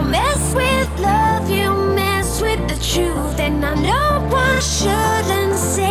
Don't mess with love, you mess with the truth. And I know one shouldn't say.